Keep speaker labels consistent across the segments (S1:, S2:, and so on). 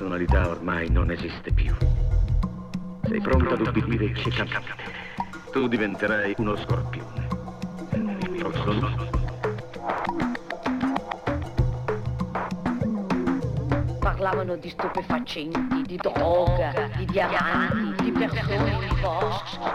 S1: personalità ormai non esiste più. Sei pronta ad ubbidire ciecamente. Tu diventerai uno scorpione. Il prossimo
S2: Parlavano di stupefacenti, di droga, di diamanti, di persone forti.
S1: il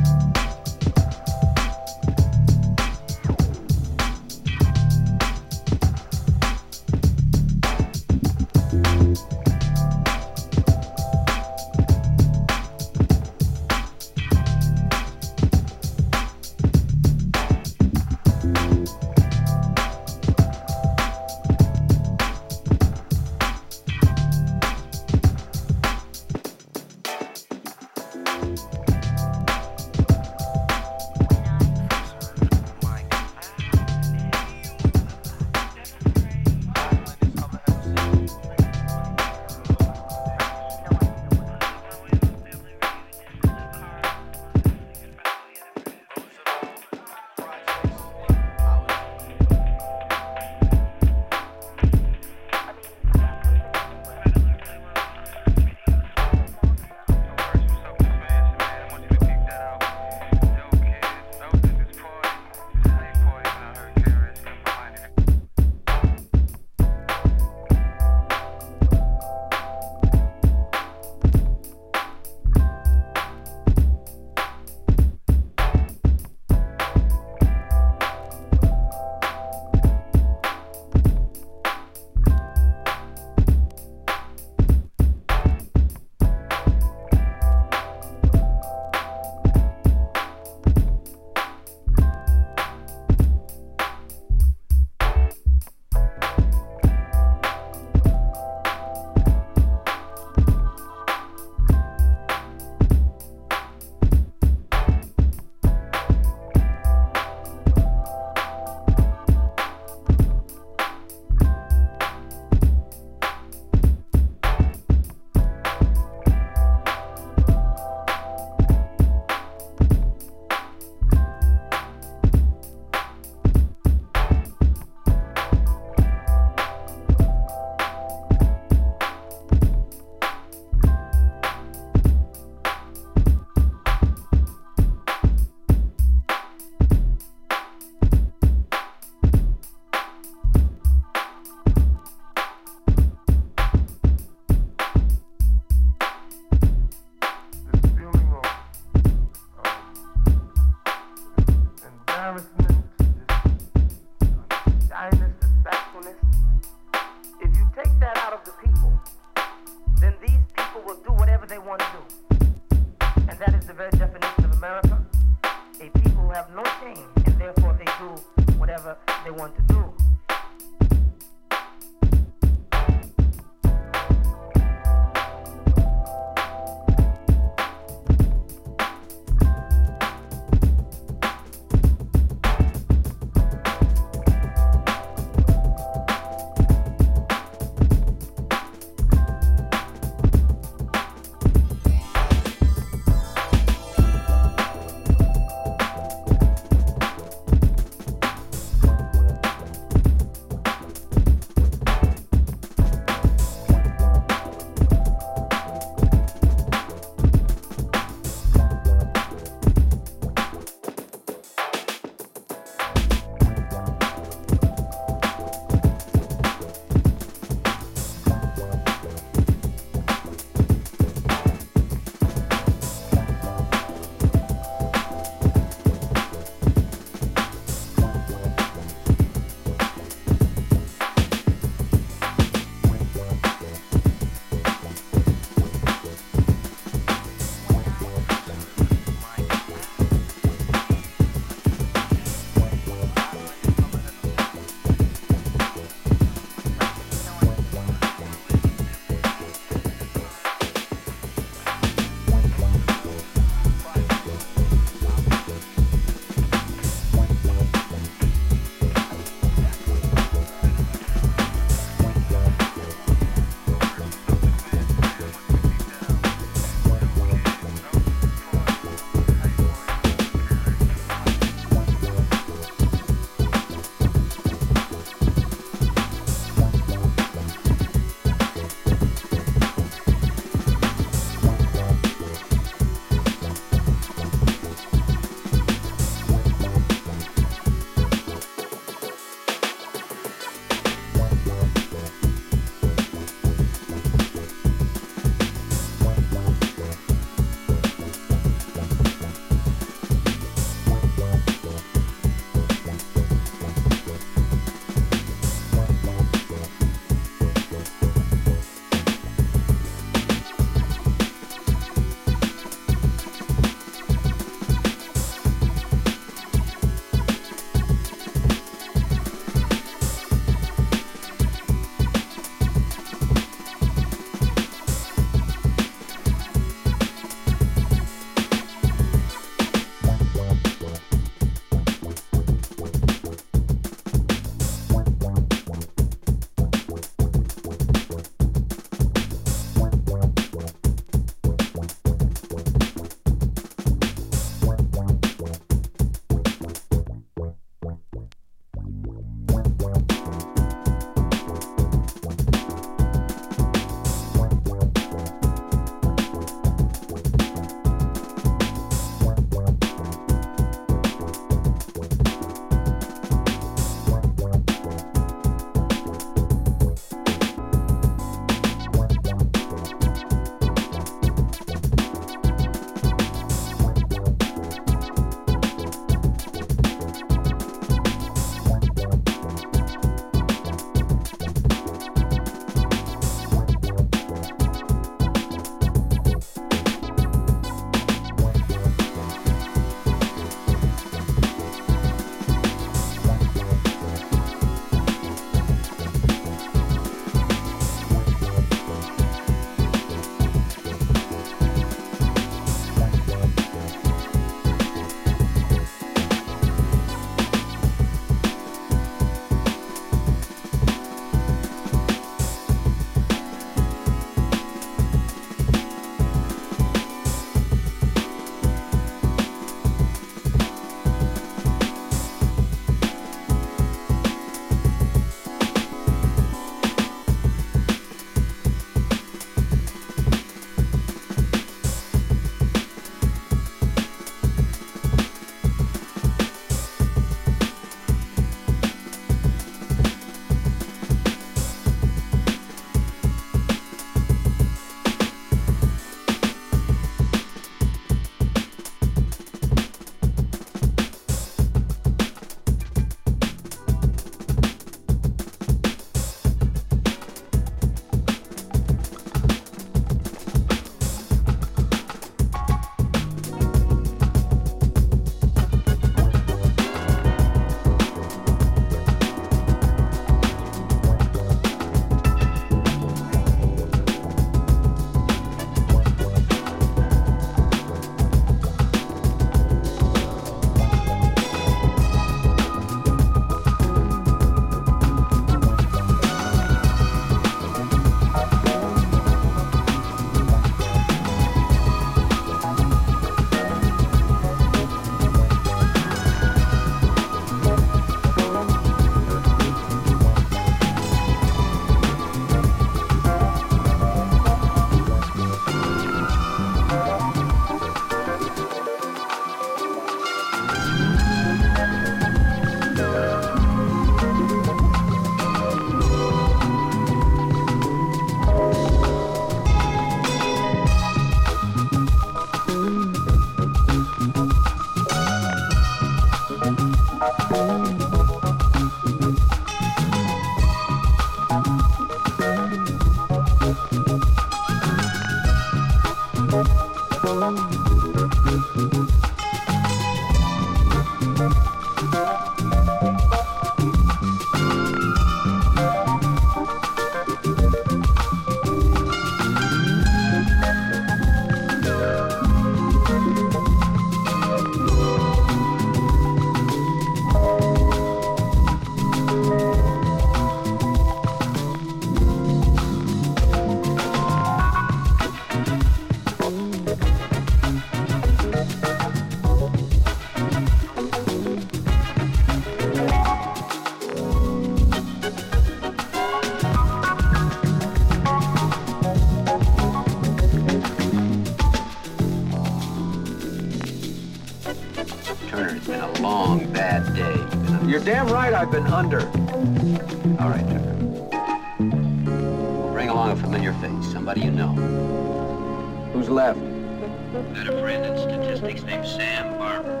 S3: Sam Barber.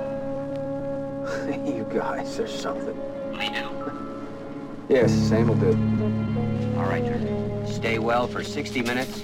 S4: you guys are something.
S3: I do.
S4: yes, Sam will do.
S3: All right, Stay well for 60 minutes,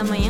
S5: до
S6: моєї